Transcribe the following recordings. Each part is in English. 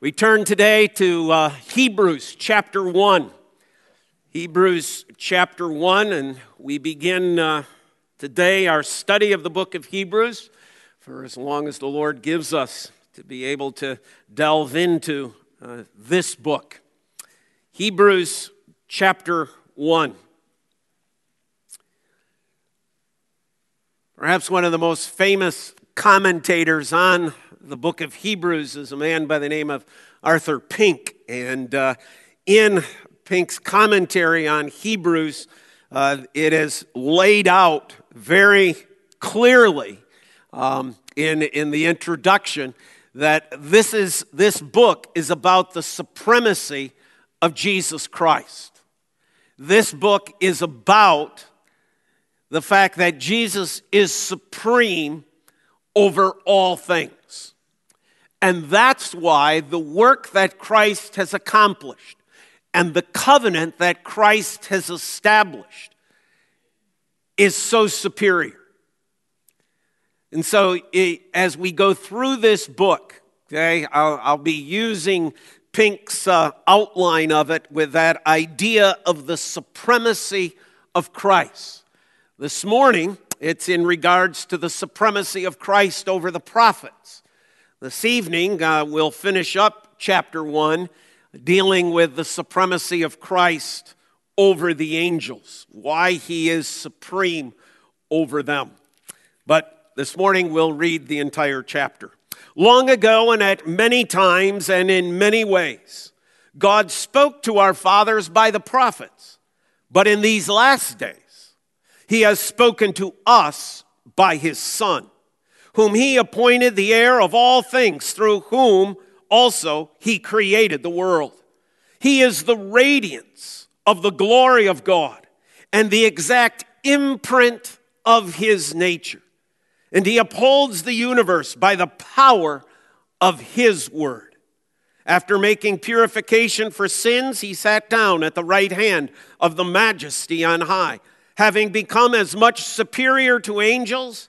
We turn today to uh, Hebrews chapter 1. Hebrews chapter 1, and we begin uh, today our study of the book of Hebrews for as long as the Lord gives us to be able to delve into uh, this book. Hebrews chapter 1. Perhaps one of the most famous commentators on the book of Hebrews is a man by the name of Arthur Pink. And uh, in Pink's commentary on Hebrews, uh, it is laid out very clearly um, in, in the introduction that this, is, this book is about the supremacy of Jesus Christ. This book is about the fact that Jesus is supreme over all things. And that's why the work that Christ has accomplished and the covenant that Christ has established is so superior. And so, as we go through this book, okay, I'll, I'll be using Pink's uh, outline of it with that idea of the supremacy of Christ. This morning, it's in regards to the supremacy of Christ over the prophets. This evening, uh, we'll finish up chapter 1, dealing with the supremacy of Christ over the angels, why he is supreme over them. But this morning, we'll read the entire chapter. Long ago, and at many times and in many ways, God spoke to our fathers by the prophets. But in these last days, he has spoken to us by his Son whom he appointed the heir of all things, through whom also he created the world. He is the radiance of the glory of God and the exact imprint of his nature. And he upholds the universe by the power of his word. After making purification for sins, he sat down at the right hand of the majesty on high, having become as much superior to angels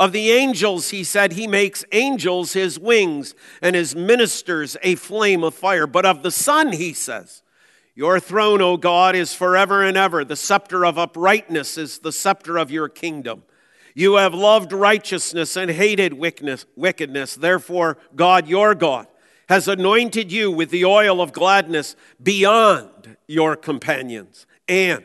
Of the angels, he said, he makes angels his wings and his ministers a flame of fire. But of the Son, he says, Your throne, O God, is forever and ever. The scepter of uprightness is the scepter of your kingdom. You have loved righteousness and hated wickedness. Therefore, God, your God, has anointed you with the oil of gladness beyond your companions. And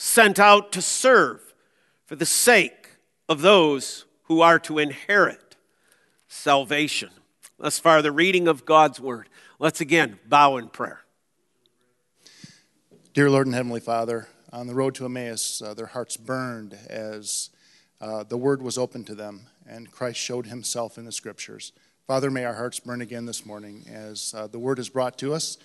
Sent out to serve for the sake of those who are to inherit salvation. Thus far, the reading of God's word. Let's again bow in prayer. Dear Lord and Heavenly Father, on the road to Emmaus, uh, their hearts burned as uh, the word was opened to them and Christ showed himself in the scriptures. Father, may our hearts burn again this morning as uh, the word is brought to us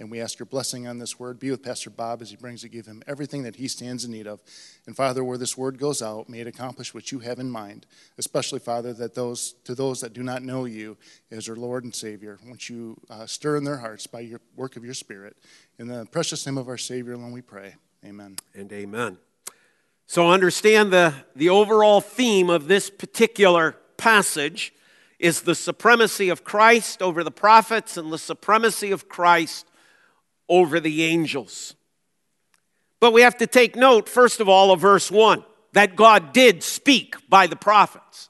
and we ask your blessing on this word. Be with Pastor Bob as he brings it. Give him everything that he stands in need of. And Father, where this word goes out, may it accomplish what you have in mind. Especially, Father, that those to those that do not know you as their Lord and Savior, won't you uh, stir in their hearts by your work of your Spirit. In the precious name of our Savior, alone we pray. Amen. And amen. So understand the, the overall theme of this particular passage is the supremacy of Christ over the prophets and the supremacy of Christ over the angels. But we have to take note, first of all, of verse 1 that God did speak by the prophets.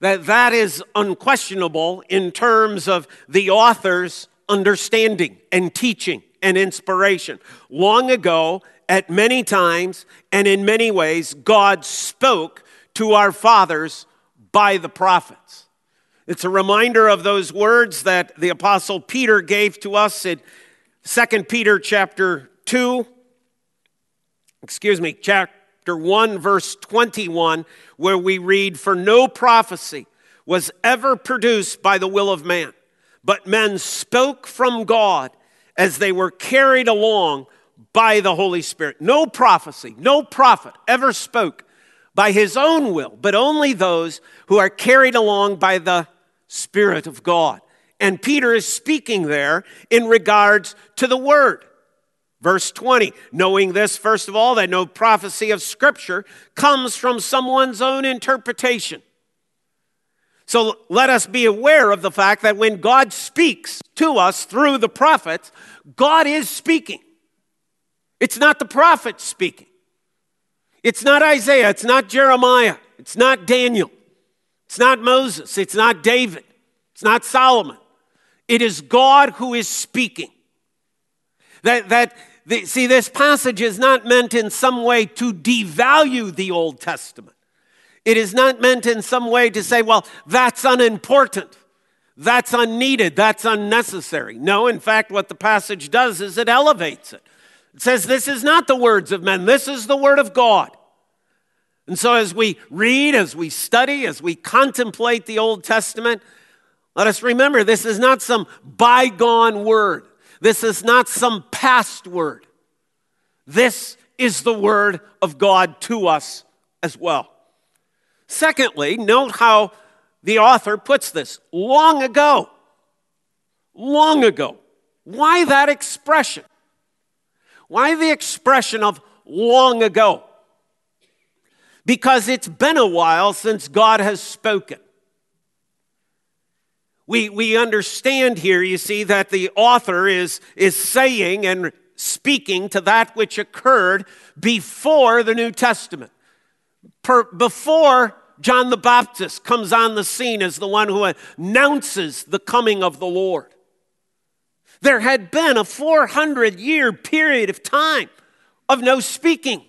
That that is unquestionable in terms of the author's understanding and teaching and inspiration. Long ago, at many times and in many ways, God spoke to our fathers by the prophets. It's a reminder of those words that the apostle Peter gave to us in 2 Peter chapter 2, excuse me, chapter 1 verse 21 where we read for no prophecy was ever produced by the will of man, but men spoke from God as they were carried along by the Holy Spirit. No prophecy, no prophet ever spoke by his own will, but only those who are carried along by the Spirit of God. And Peter is speaking there in regards to the Word. Verse 20, knowing this, first of all, that no prophecy of Scripture comes from someone's own interpretation. So let us be aware of the fact that when God speaks to us through the prophets, God is speaking. It's not the prophet speaking. It's not Isaiah. It's not Jeremiah. It's not Daniel. It's not Moses. It's not David. It's not Solomon. It is God who is speaking. That, that the, see, this passage is not meant in some way to devalue the Old Testament. It is not meant in some way to say, well, that's unimportant. That's unneeded. That's unnecessary. No, in fact, what the passage does is it elevates it. It says, This is not the words of men, this is the word of God. And so, as we read, as we study, as we contemplate the Old Testament, let us remember this is not some bygone word. This is not some past word. This is the word of God to us as well. Secondly, note how the author puts this long ago. Long ago. Why that expression? Why the expression of long ago? Because it's been a while since God has spoken. We, we understand here, you see, that the author is, is saying and speaking to that which occurred before the New Testament, per, before John the Baptist comes on the scene as the one who announces the coming of the Lord. There had been a 400 year period of time of no speaking.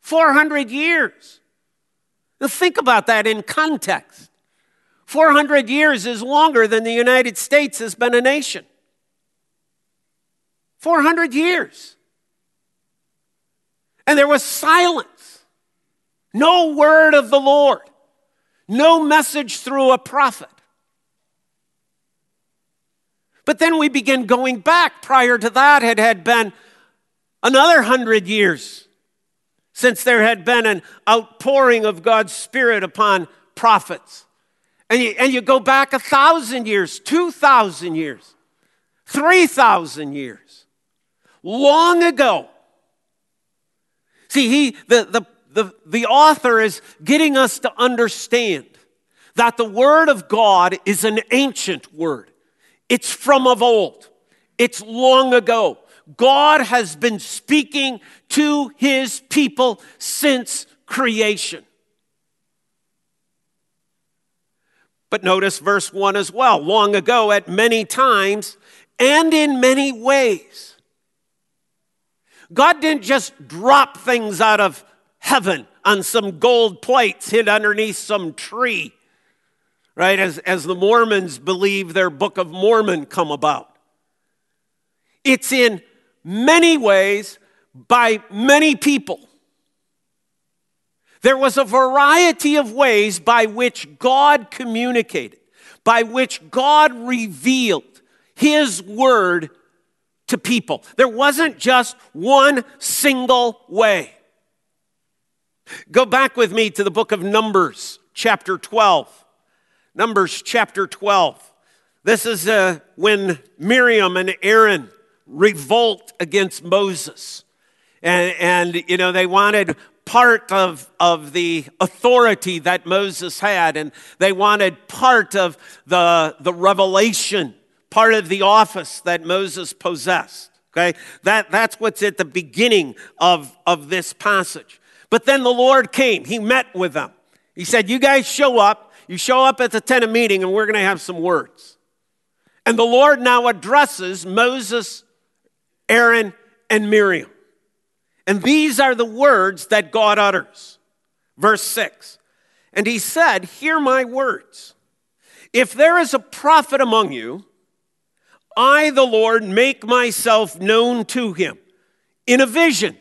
400 years. Now think about that in context. 400 years is longer than the United States has been a nation. 400 years. And there was silence. No word of the Lord. No message through a prophet. But then we begin going back. Prior to that, it had been another hundred years since there had been an outpouring of God's Spirit upon prophets. And you, and you go back a thousand years, two thousand years, three thousand years, long ago. See, he, the, the, the, the author is getting us to understand that the Word of God is an ancient word. It's from of old, it's long ago. God has been speaking to his people since creation. But notice verse 1 as well. Long ago, at many times and in many ways. God didn't just drop things out of heaven on some gold plates hid underneath some tree, right? As, as the Mormons believe their Book of Mormon come about. It's in many ways by many people. There was a variety of ways by which God communicated, by which God revealed His word to people. There wasn't just one single way. Go back with me to the book of Numbers, chapter 12. Numbers, chapter 12. This is uh, when Miriam and Aaron revolt against Moses. And, and, you know, they wanted part of, of the authority that Moses had, and they wanted part of the, the revelation, part of the office that Moses possessed. Okay? That, that's what's at the beginning of, of this passage. But then the Lord came, He met with them. He said, You guys show up, you show up at the tent of meeting, and we're going to have some words. And the Lord now addresses Moses Aaron and Miriam. And these are the words that God utters. Verse 6 And he said, Hear my words. If there is a prophet among you, I, the Lord, make myself known to him in a vision.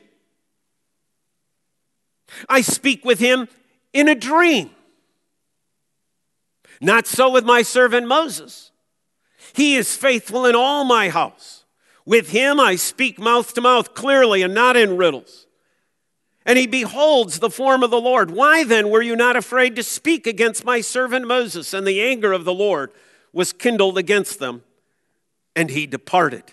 I speak with him in a dream. Not so with my servant Moses. He is faithful in all my house. With him I speak mouth to mouth clearly and not in riddles. And he beholds the form of the Lord. Why then were you not afraid to speak against my servant Moses? And the anger of the Lord was kindled against them, and he departed.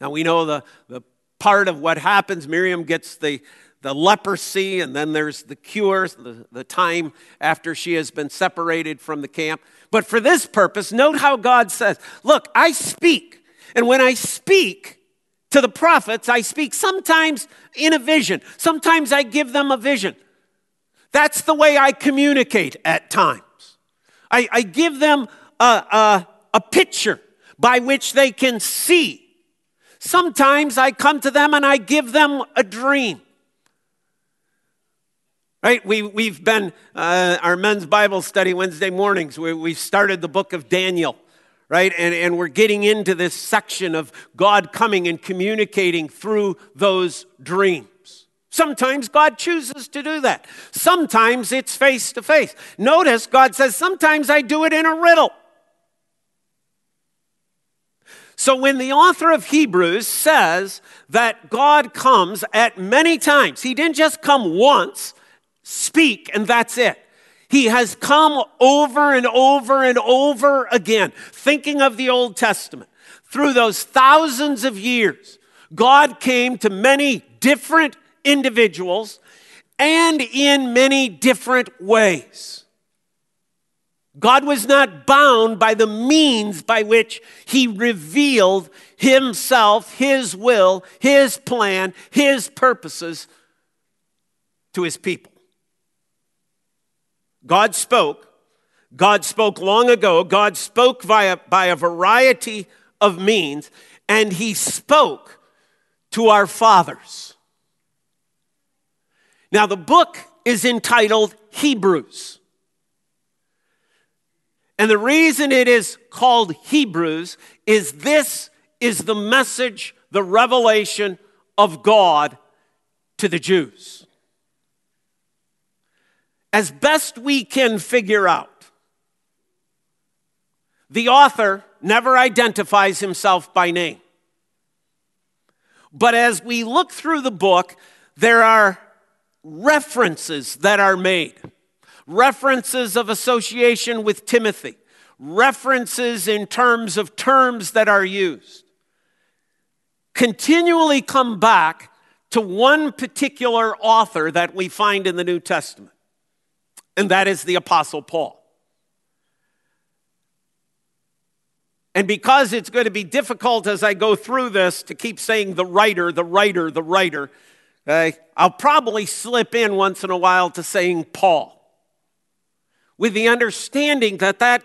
Now we know the, the part of what happens. Miriam gets the, the leprosy, and then there's the cure, the, the time after she has been separated from the camp. But for this purpose, note how God says, Look, I speak. And when I speak to the prophets, I speak sometimes in a vision, sometimes I give them a vision. That's the way I communicate at times. I, I give them a, a, a picture by which they can see. Sometimes I come to them and I give them a dream. Right? We, we've been, uh, our men's Bible study Wednesday mornings, we, we've started the book of Daniel, right? And, and we're getting into this section of God coming and communicating through those dreams. Sometimes God chooses to do that. Sometimes it's face to face. Notice God says, sometimes I do it in a riddle. So when the author of Hebrews says that God comes at many times, he didn't just come once, speak, and that's it. He has come over and over and over again, thinking of the Old Testament. Through those thousands of years, God came to many different individuals and in many different ways. God was not bound by the means by which he revealed himself, his will, his plan, his purposes to his people. God spoke. God spoke long ago. God spoke via, by a variety of means, and He spoke to our fathers. Now, the book is entitled Hebrews. And the reason it is called Hebrews is this is the message, the revelation of God to the Jews as best we can figure out. The author never identifies himself by name. But as we look through the book, there are references that are made references of association with Timothy, references in terms of terms that are used. Continually come back to one particular author that we find in the New Testament and that is the Apostle Paul. And because it's going to be difficult as I go through this to keep saying the writer, the writer, the writer, I'll probably slip in once in a while to saying Paul, with the understanding that that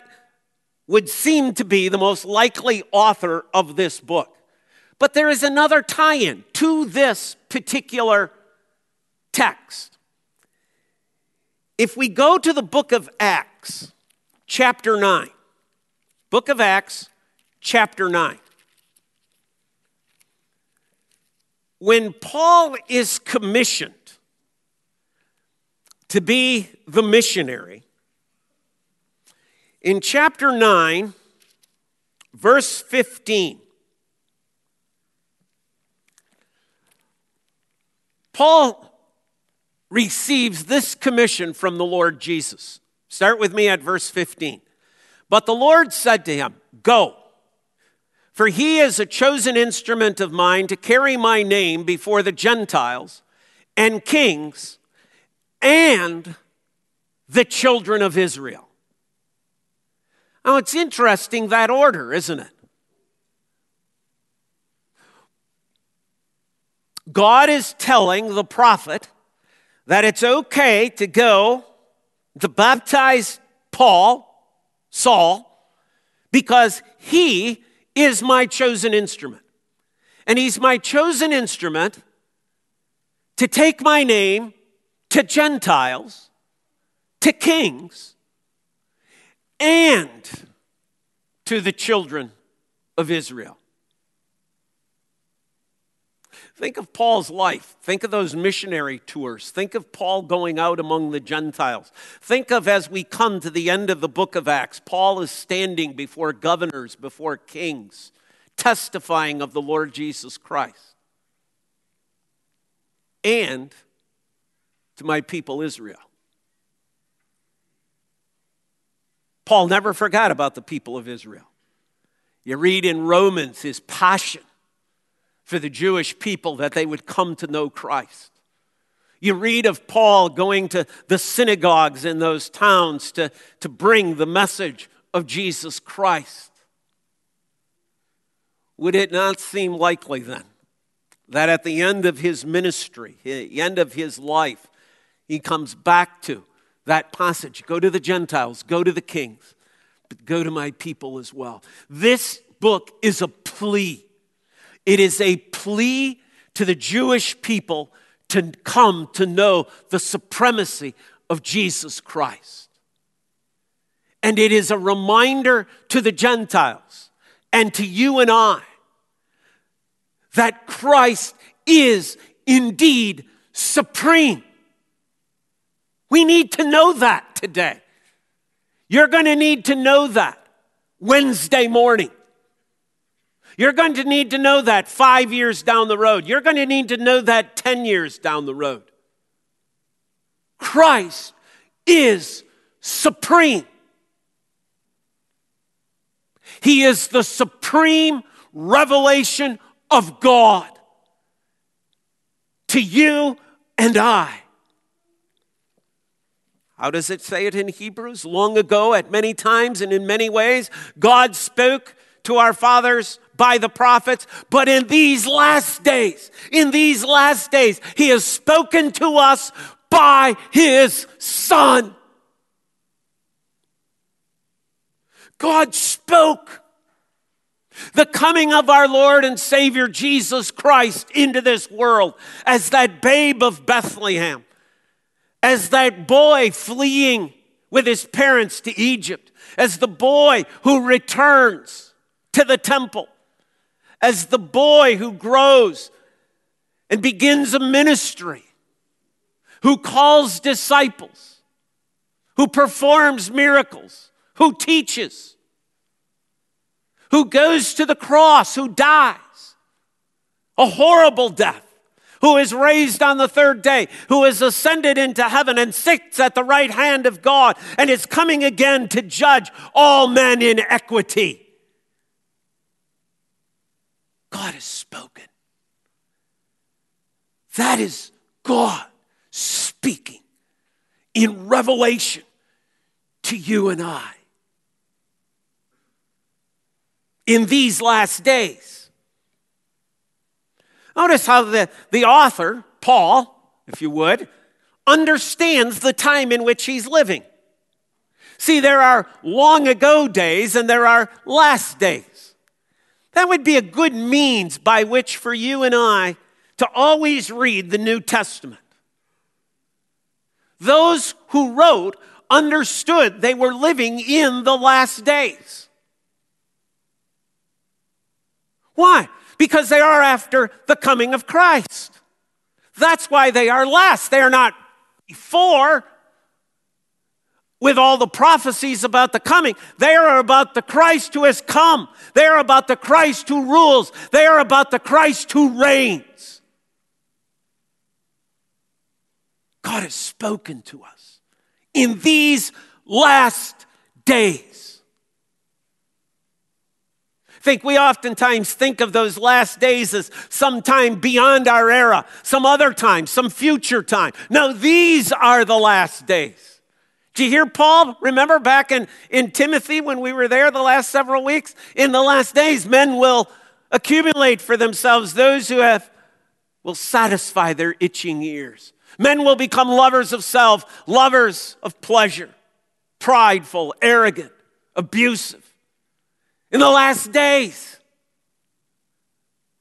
would seem to be the most likely author of this book. But there is another tie in to this particular text. If we go to the book of Acts, chapter 9, book of Acts, chapter 9. When Paul is commissioned to be the missionary, in chapter 9, verse 15, Paul receives this commission from the Lord Jesus. Start with me at verse 15. But the Lord said to him, Go, for he is a chosen instrument of mine to carry my name before the Gentiles and kings and the children of Israel. Now, it's interesting that order, isn't it? God is telling the prophet that it's okay to go to baptize Paul, Saul, because he is my chosen instrument. And he's my chosen instrument to take my name to Gentiles, to kings, and to the children of Israel. Think of Paul's life. Think of those missionary tours. Think of Paul going out among the Gentiles. Think of as we come to the end of the book of Acts, Paul is standing before governors, before kings, testifying of the Lord Jesus Christ. And to my people Israel. Paul never forgot about the people of Israel. You read in Romans his passion for the Jewish people that they would come to know Christ. You read of Paul going to the synagogues in those towns to, to bring the message of Jesus Christ. Would it not seem likely then that at the end of his ministry, the end of his life, he comes back to that passage go to the Gentiles, go to the kings, but go to my people as well. This book is a plea it is a plea to the Jewish people to come to know the supremacy of Jesus Christ. And it is a reminder to the Gentiles and to you and I that Christ is indeed supreme. We need to know that today. You're going to need to know that Wednesday morning. You're going to need to know that five years down the road. You're going to need to know that 10 years down the road. Christ is supreme. He is the supreme revelation of God to you and I. How does it say it in Hebrews? Long ago, at many times and in many ways, God spoke to our fathers by the prophets, but in these last days, in these last days, He has spoken to us by His Son. God spoke the coming of our Lord and Savior Jesus Christ into this world as that babe of Bethlehem, as that boy fleeing with his parents to Egypt, as the boy who returns to the temple, as the boy who grows and begins a ministry, who calls disciples, who performs miracles, who teaches, who goes to the cross, who dies a horrible death, who is raised on the third day, who is ascended into heaven and sits at the right hand of God and is coming again to judge all men in equity. God has spoken. That is God speaking in revelation to you and I. In these last days. Notice how the, the author, Paul, if you would, understands the time in which he's living. See, there are long ago days and there are last days. That would be a good means by which for you and I to always read the New Testament. Those who wrote understood they were living in the last days. Why? Because they are after the coming of Christ. That's why they are last. They are not before, with all the prophecies about the coming. They are about the Christ who has come. They are about the Christ who rules. They are about the Christ who reigns. God has spoken to us in these last days. I think we oftentimes think of those last days as some time beyond our era, some other time, some future time. No, these are the last days. Do you hear Paul? Remember back in, in Timothy when we were there the last several weeks? In the last days, men will accumulate for themselves those who have will satisfy their itching ears. Men will become lovers of self, lovers of pleasure, prideful, arrogant, abusive. In the last days,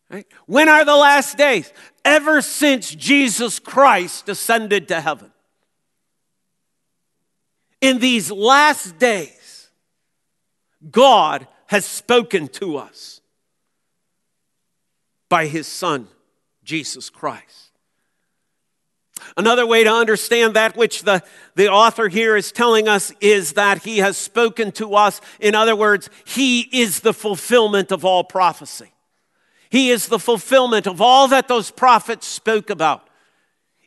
Right? When are the last days? Ever since Jesus Christ ascended to heaven. In these last days, God has spoken to us by his Son, Jesus Christ. Another way to understand that which the, the author here is telling us is that he has spoken to us. In other words, he is the fulfillment of all prophecy. He is the fulfillment of all that those prophets spoke about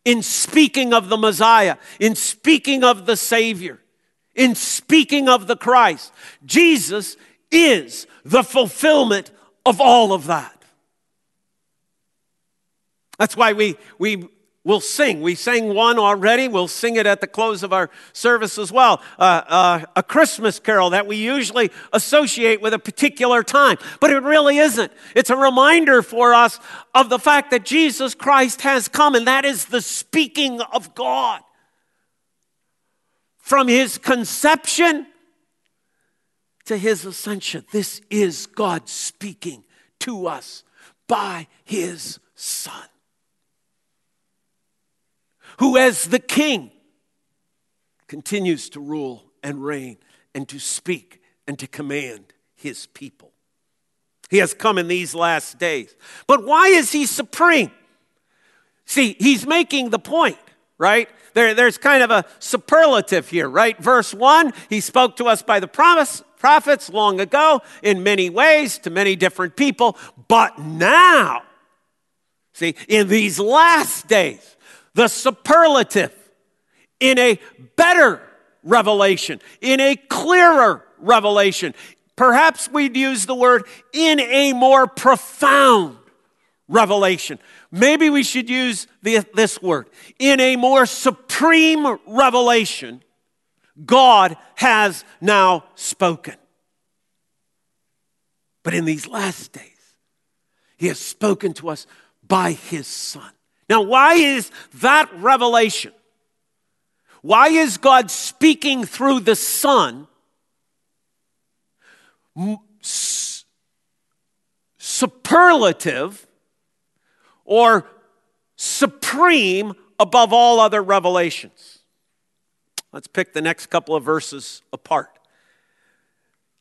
in speaking of the Messiah, in speaking of the Savior, in speaking of the Christ. Jesus is the fulfillment of all of that. That's why we, we We'll sing. We sang one already. We'll sing it at the close of our service as well. Uh, uh, a Christmas carol that we usually associate with a particular time, but it really isn't. It's a reminder for us of the fact that Jesus Christ has come, and that is the speaking of God. From his conception to his ascension, this is God speaking to us by his Son who, as the king, continues to rule and reign and to speak and to command his people. He has come in these last days. But why is he supreme? See, he's making the point, right? There, there's kind of a superlative here, right? Verse 1 He spoke to us by the promise, prophets long ago in many ways to many different people, but now, see, in these last days, the superlative in a better revelation, in a clearer revelation. Perhaps we'd use the word in a more profound revelation. Maybe we should use the, this word. In a more supreme revelation, God has now spoken. But in these last days, He has spoken to us by His Son. Now, why is that revelation? Why is God speaking through the Son superlative or supreme above all other revelations? Let's pick the next couple of verses apart.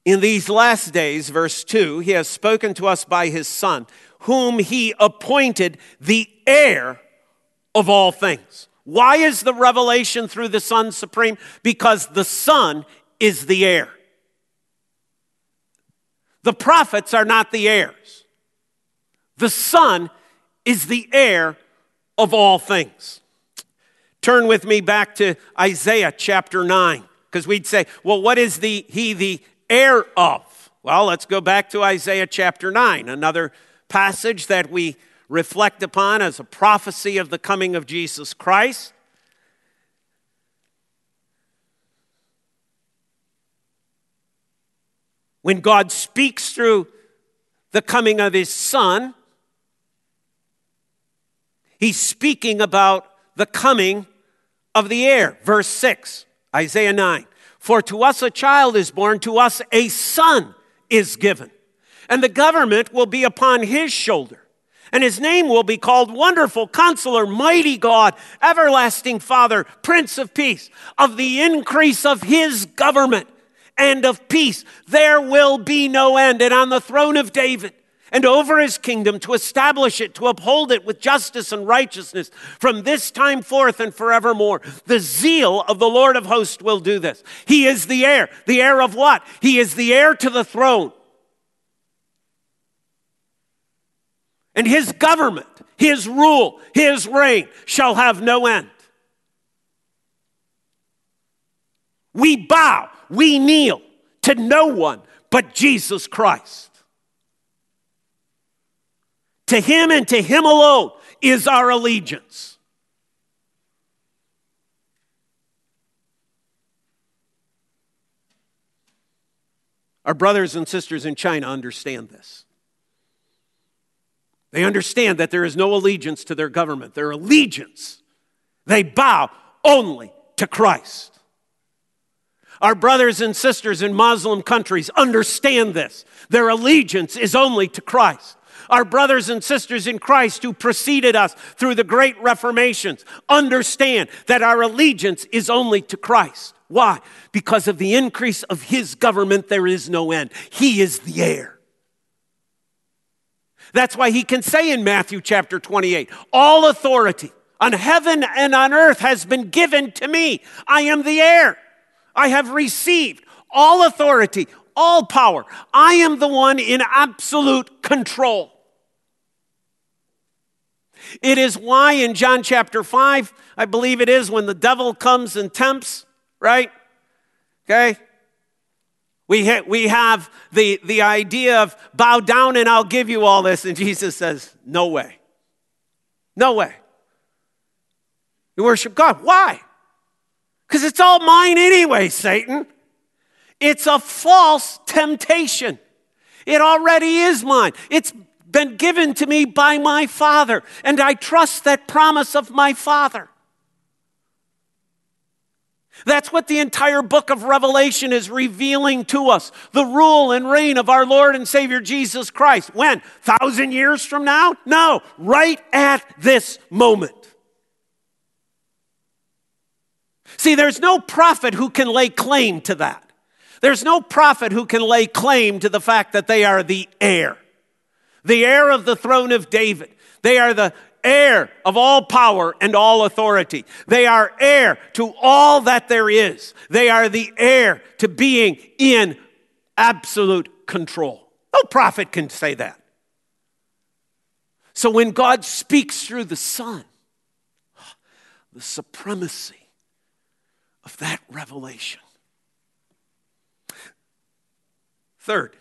In these last days, verse 2, he has spoken to us by his Son, whom he appointed the heir of all things. Why is the revelation through the Son supreme? Because the Son is the heir. The prophets are not the heirs. The Son is the heir of all things. Turn with me back to Isaiah chapter 9, because we'd say, well, what is the, he the heir of? Well, let's go back to Isaiah chapter 9, another passage that we reflect upon as a prophecy of the coming of Jesus Christ. When God speaks through the coming of his son, he's speaking about the coming of the heir. Verse 6, Isaiah 9. For to us a child is born, to us a son is given and the government will be upon his shoulder. And his name will be called Wonderful Counselor, Mighty God, Everlasting Father, Prince of Peace. Of the increase of his government and of peace, there will be no end. And on the throne of David, and over his kingdom to establish it, to uphold it with justice and righteousness from this time forth and forevermore. The zeal of the Lord of hosts will do this. He is the heir. The heir of what? He is the heir to the throne. and his government, his rule, his reign shall have no end. We bow, we kneel to no one but Jesus Christ. To him and to him alone is our allegiance. Our brothers and sisters in China understand this. They understand that there is no allegiance to their government. Their allegiance, they bow only to Christ. Our brothers and sisters in Muslim countries understand this. Their allegiance is only to Christ. Our brothers and sisters in Christ who preceded us through the great reformations understand that our allegiance is only to Christ. Why? Because of the increase of his government, there is no end. He is the heir. That's why he can say in Matthew chapter 28 All authority on heaven and on earth has been given to me. I am the heir. I have received all authority, all power. I am the one in absolute control. It is why in John chapter 5, I believe it is, when the devil comes and tempts, right? Okay? We, ha- we have the, the idea of bow down and I'll give you all this. And Jesus says, No way. No way. You worship God. Why? Because it's all mine anyway, Satan. It's a false temptation. It already is mine. It's been given to me by my Father, and I trust that promise of my Father. That's what the entire book of Revelation is revealing to us the rule and reign of our Lord and Savior Jesus Christ. When? Thousand years from now? No, right at this moment. See, there's no prophet who can lay claim to that. There's no prophet who can lay claim to the fact that they are the heir, the heir of the throne of David. They are the heir of all power and all authority. They are heir to all that there is. They are the heir to being in absolute control. No prophet can say that. So when God speaks through the Son, the supremacy of that revelation Third,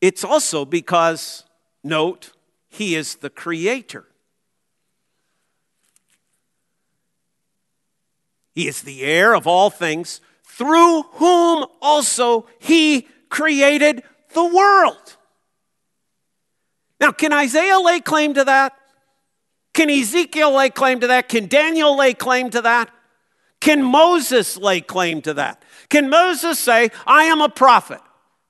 it's also because, note, he is the creator. He is the heir of all things, through whom also he created the world. Now, can Isaiah lay claim to that? Can Ezekiel lay claim to that? Can Daniel lay claim to that? Can Moses lay claim to that? Can Moses say, I am a prophet?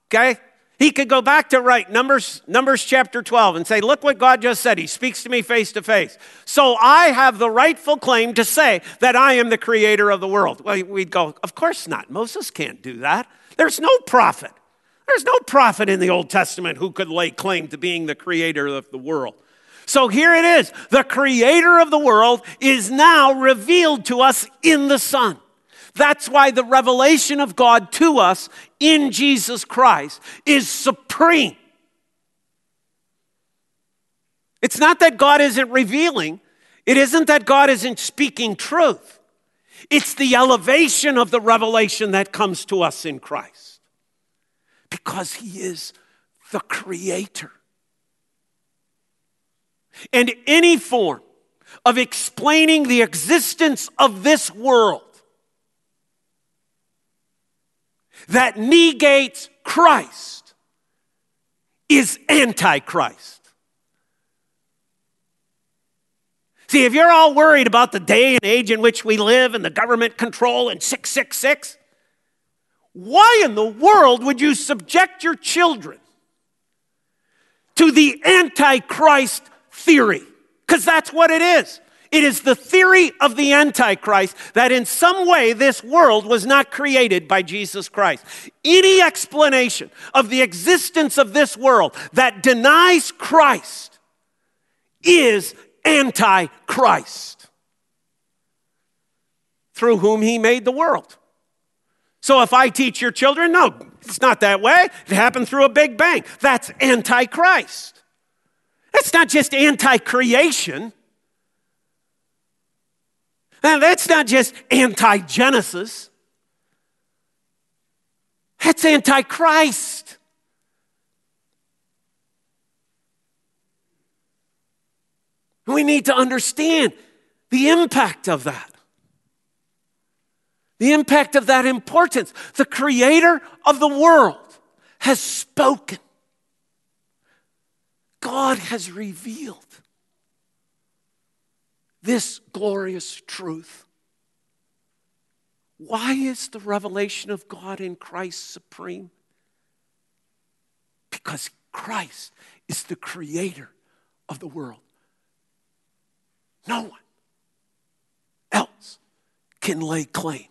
Okay? He could go back to right Numbers, Numbers chapter 12 and say, Look what God just said. He speaks to me face to face. So I have the rightful claim to say that I am the creator of the world. Well, we'd go, Of course not. Moses can't do that. There's no prophet. There's no prophet in the Old Testament who could lay claim to being the creator of the world. So here it is. The creator of the world is now revealed to us in the Son. That's why the revelation of God to us in Jesus Christ is supreme. It's not that God isn't revealing, it isn't that God isn't speaking truth. It's the elevation of the revelation that comes to us in Christ because He is the Creator. And any form of explaining the existence of this world that negates Christ is antichrist. See, if you're all worried about the day and age in which we live and the government control and 666, why in the world would you subject your children to the antichrist theory? Because that's what it is. It is the theory of the Antichrist that in some way this world was not created by Jesus Christ. Any explanation of the existence of this world that denies Christ is Antichrist, through whom he made the world. So if I teach your children, no, it's not that way. It happened through a big bang. That's Antichrist. It's not just anti creation. That's not just anti Genesis, that's anti Christ. We need to understand the impact of that. The impact of that importance. The creator of the world has spoken. God has revealed this glorious truth. Why is the revelation of God in Christ supreme? Because Christ is the creator of the world. No one else can lay claim.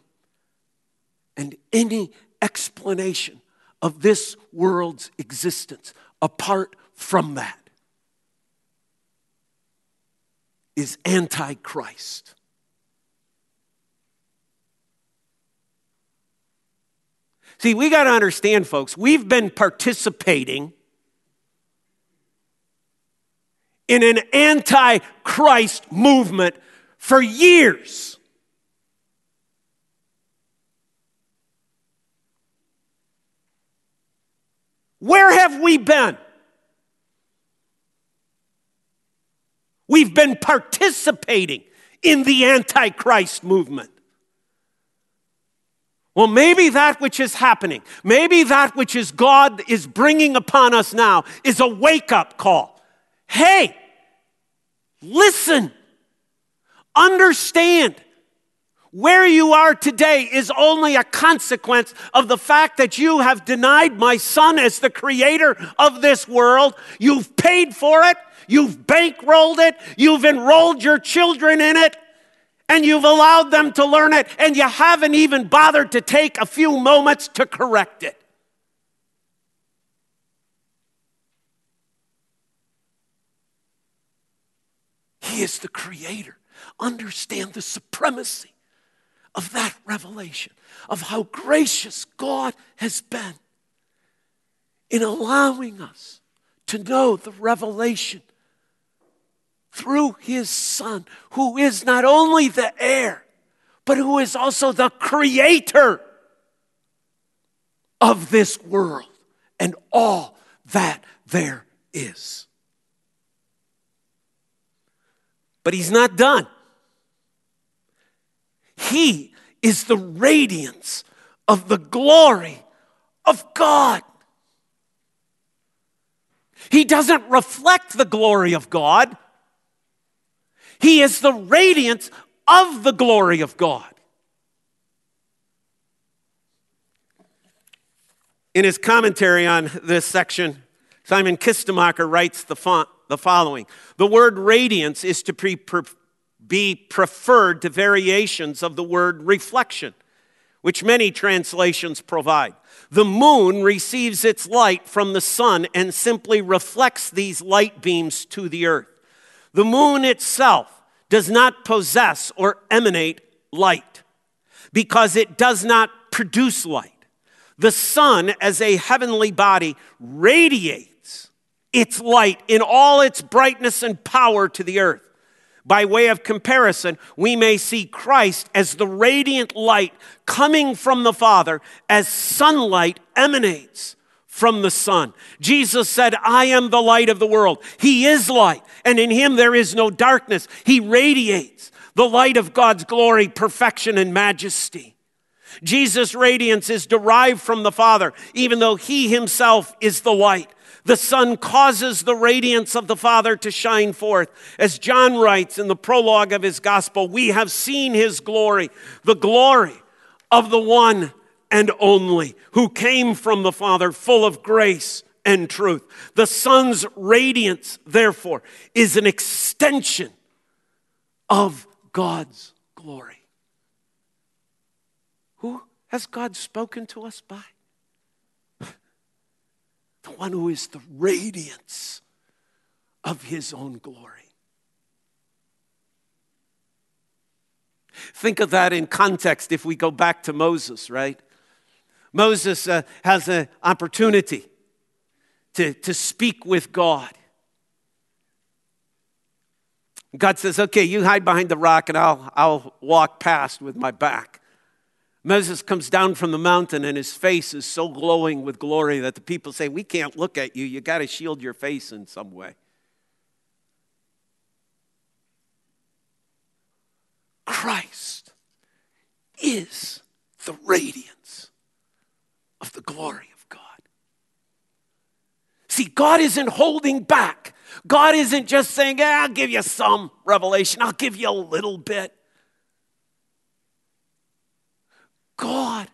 And any explanation of this world's existence apart from that is antichrist. See, we got to understand, folks, we've been participating in an anti-Christ movement for years. Where have we been? We've been participating in the Antichrist movement. Well, maybe that which is happening, maybe that which is God is bringing upon us now is a wake up call. Hey, listen, understand. Where you are today is only a consequence of the fact that you have denied my son as the creator of this world. You've paid for it. You've bankrolled it. You've enrolled your children in it. And you've allowed them to learn it. And you haven't even bothered to take a few moments to correct it. He is the creator. Understand the supremacy of that revelation, of how gracious God has been in allowing us to know the revelation through his Son, who is not only the heir, but who is also the creator of this world and all that there is. But he's not done. He is the radiance of the glory of God. He doesn't reflect the glory of God. He is the radiance of the glory of God. In his commentary on this section, Simon Kistemaker writes the, the following The word radiance is to be, be preferred to variations of the word reflection, which many translations provide. The moon receives its light from the sun and simply reflects these light beams to the earth. The moon itself does not possess or emanate light because it does not produce light. The sun, as a heavenly body, radiates its light in all its brightness and power to the earth. By way of comparison, we may see Christ as the radiant light coming from the Father as sunlight emanates from the sun. Jesus said, I am the light of the world. He is light, and in him there is no darkness. He radiates the light of God's glory, perfection, and majesty. Jesus' radiance is derived from the Father, even though he himself is the light. The Son causes the radiance of the Father to shine forth. As John writes in the prologue of his gospel, we have seen his glory, the glory of the one and only, who came from the Father, full of grace and truth. The Son's radiance, therefore, is an extension of God's glory. Who has God spoken to us by? The one who is the radiance of his own glory. Think of that in context if we go back to Moses, right? Moses uh, has an opportunity to, to speak with God. God says, Okay, you hide behind the rock and I'll, I'll walk past with my back. Moses comes down from the mountain and his face is so glowing with glory that the people say, We can't look at you. You got to shield your face in some way. Christ is the radiance of the glory of God. See, God isn't holding back. God isn't just saying, I'll give you some revelation, I'll give you a little bit. God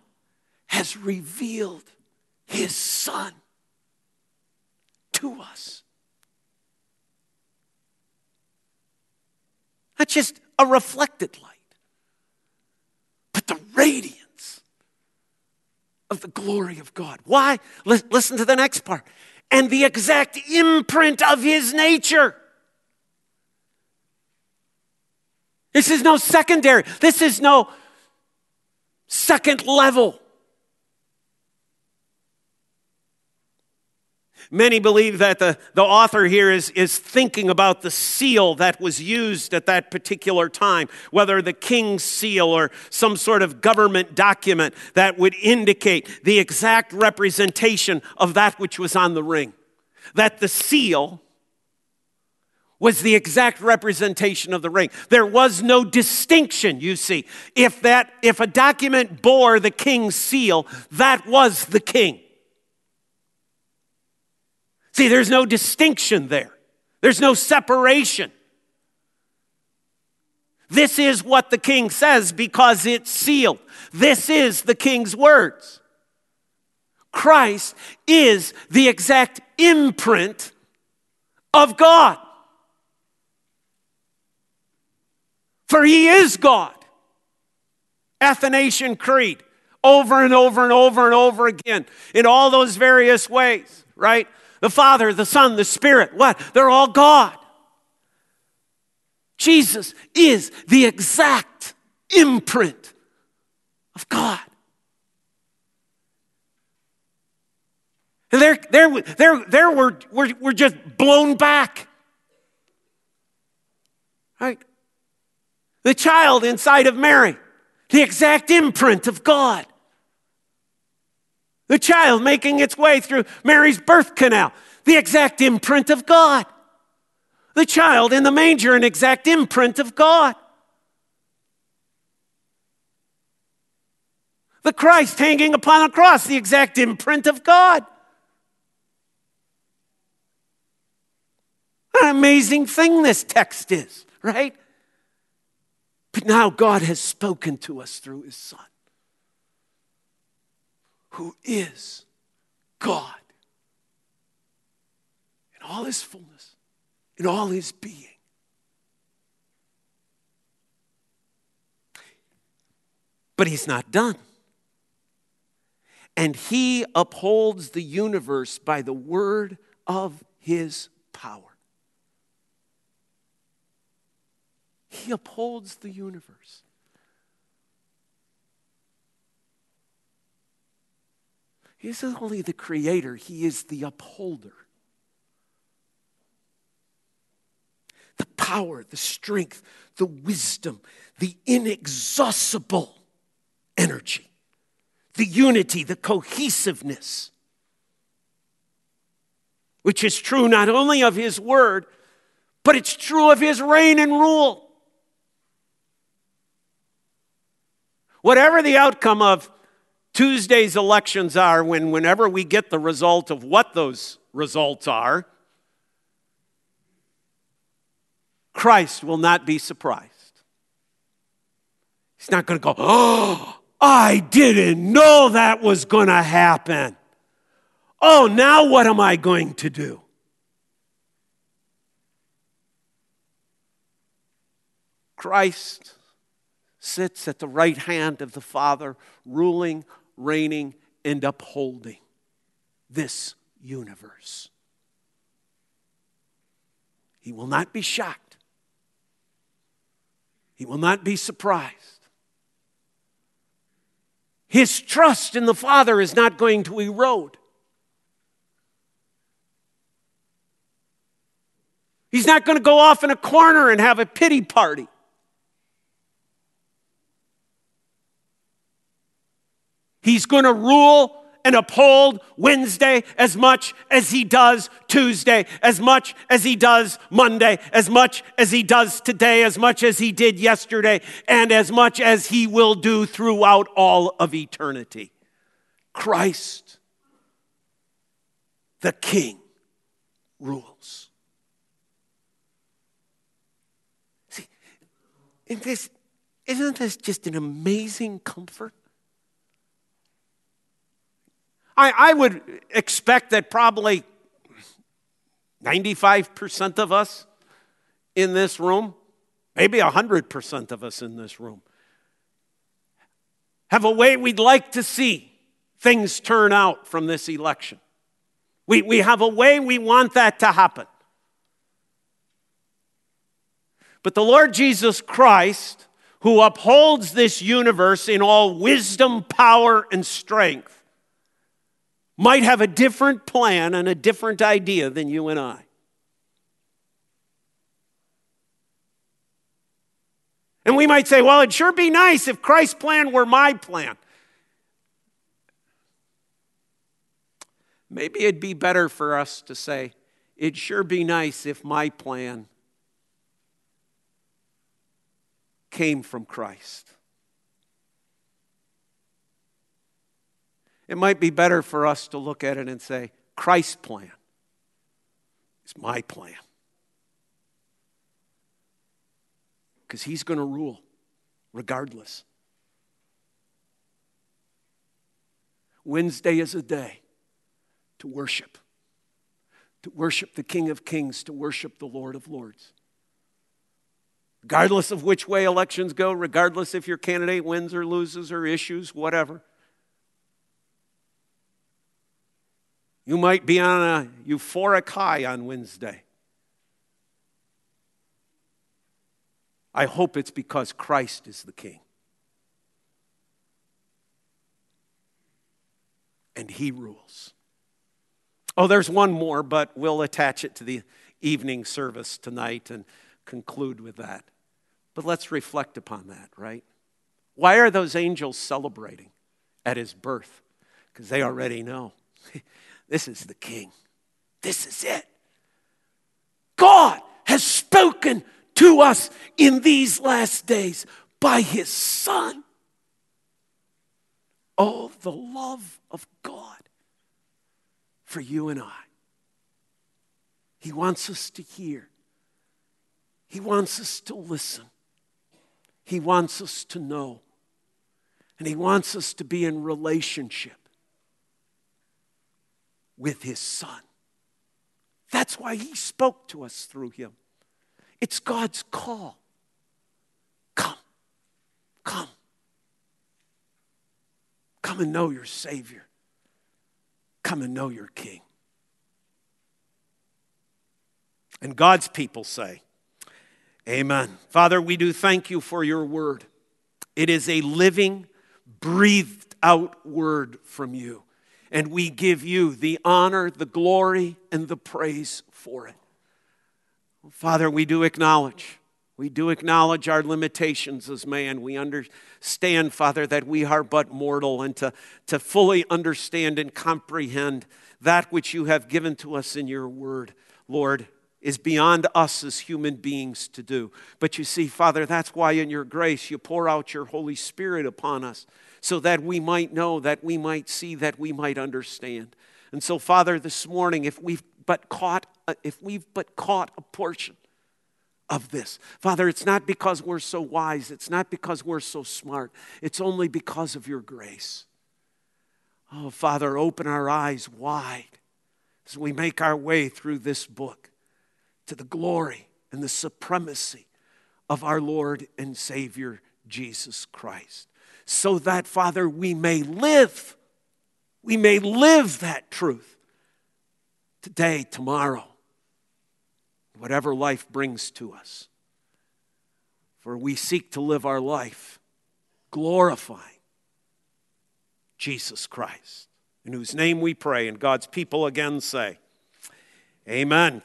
has revealed his son to us. Not just a reflected light, but the radiance of the glory of God. Why? Listen to the next part. And the exact imprint of his nature. This is no secondary. This is no second level. Many believe that the, the author here is, is thinking about the seal that was used at that particular time, whether the king's seal or some sort of government document that would indicate the exact representation of that which was on the ring. That the seal was the exact representation of the ring. There was no distinction, you see. If that if a document bore the king's seal, that was the king. See, there's no distinction there, there's no separation. This is what the king says because it's sealed. This is the king's words. Christ is the exact imprint of God. For he is God. Athanasian Creed, over and over and over and over again, in all those various ways, right? The Father, the Son, the Spirit. What? They're all God. Jesus is the exact imprint of God. And there, there, there, there we're, we're, we're just blown back. Right? The child inside of Mary, the exact imprint of God. The child making its way through Mary's birth canal, the exact imprint of God. The child in the manger, an exact imprint of God. The Christ hanging upon a cross, the exact imprint of God. An amazing thing this text is, right? But now God has spoken to us through his Son who is God in all his fullness, in all his being. But he's not done. And he upholds the universe by the word of his power. He upholds the universe. He isn't only the creator, he is the upholder. The power, the strength, the wisdom, the inexhaustible energy, the unity, the cohesiveness, which is true not only of his word, but it's true of his reign and rule. Whatever the outcome of Tuesday's elections are when, whenever we get the result of what those results are, Christ will not be surprised. He's not going to go, Oh, I didn't know that was going to happen. Oh, now what am I going to do? Christ sits at the right hand of the Father, ruling reigning, and upholding this universe. He will not be shocked. He will not be surprised. His trust in the Father is not going to erode. He's not going to go off in a corner and have a pity party. He's going to rule and uphold Wednesday as much as he does Tuesday, as much as he does Monday, as much as he does today, as much as he did yesterday, and as much as he will do throughout all of eternity. Christ, the King, rules. See, this, isn't this just an amazing comfort? I, I would expect that probably 95% of us in this room, maybe 100% of us in this room, have a way we'd like to see things turn out from this election. We, we have a way we want that to happen. But the Lord Jesus Christ, who upholds this universe in all wisdom, power, and strength, might have a different plan and a different idea than you and I. And we might say, well, it'd sure be nice if Christ's plan were my plan. Maybe it'd be better for us to say, it'd sure be nice if my plan came from Christ. It might be better for us to look at it and say, Christ's plan is my plan. Because he's going to rule regardless. Wednesday is a day to worship, to worship the King of Kings, to worship the Lord of Lords. Regardless of which way elections go, regardless if your candidate wins or loses or issues, whatever. You might be on a euphoric high on Wednesday. I hope it's because Christ is the King. And He rules. Oh, there's one more, but we'll attach it to the evening service tonight and conclude with that. But let's reflect upon that, right? Why are those angels celebrating at his birth? Because they already know this is the king. This is it. God has spoken to us in these last days by his son. Oh, the love of God for you and I. He wants us to hear, He wants us to listen, He wants us to know, and He wants us to be in relationship with His Son. That's why He spoke to us through Him. It's God's call. Come, come. Come and know your Savior. Come and know your King. And God's people say, Amen. Father, we do thank you for your word. It is a living, breathed out word from you. And we give you the honor, the glory, and the praise for it. Father, we do acknowledge. We do acknowledge our limitations as man. We understand, Father, that we are but mortal, and to, to fully understand and comprehend that which you have given to us in your word, Lord, is beyond us as human beings to do. But you see, Father, that's why in your grace you pour out your Holy Spirit upon us so that we might know, that we might see, that we might understand. And so, Father, this morning, if we've but caught, uh, if we've but caught a portion of this. Father, it's not because we're so wise, it's not because we're so smart, it's only because of your grace. Oh, Father, open our eyes wide as we make our way through this book to the glory and the supremacy of our Lord and Savior Jesus Christ. So that, Father, we may live, we may live that truth today, tomorrow, whatever life brings to us. For we seek to live our life glorifying Jesus Christ, in whose name we pray, and God's people again say, Amen.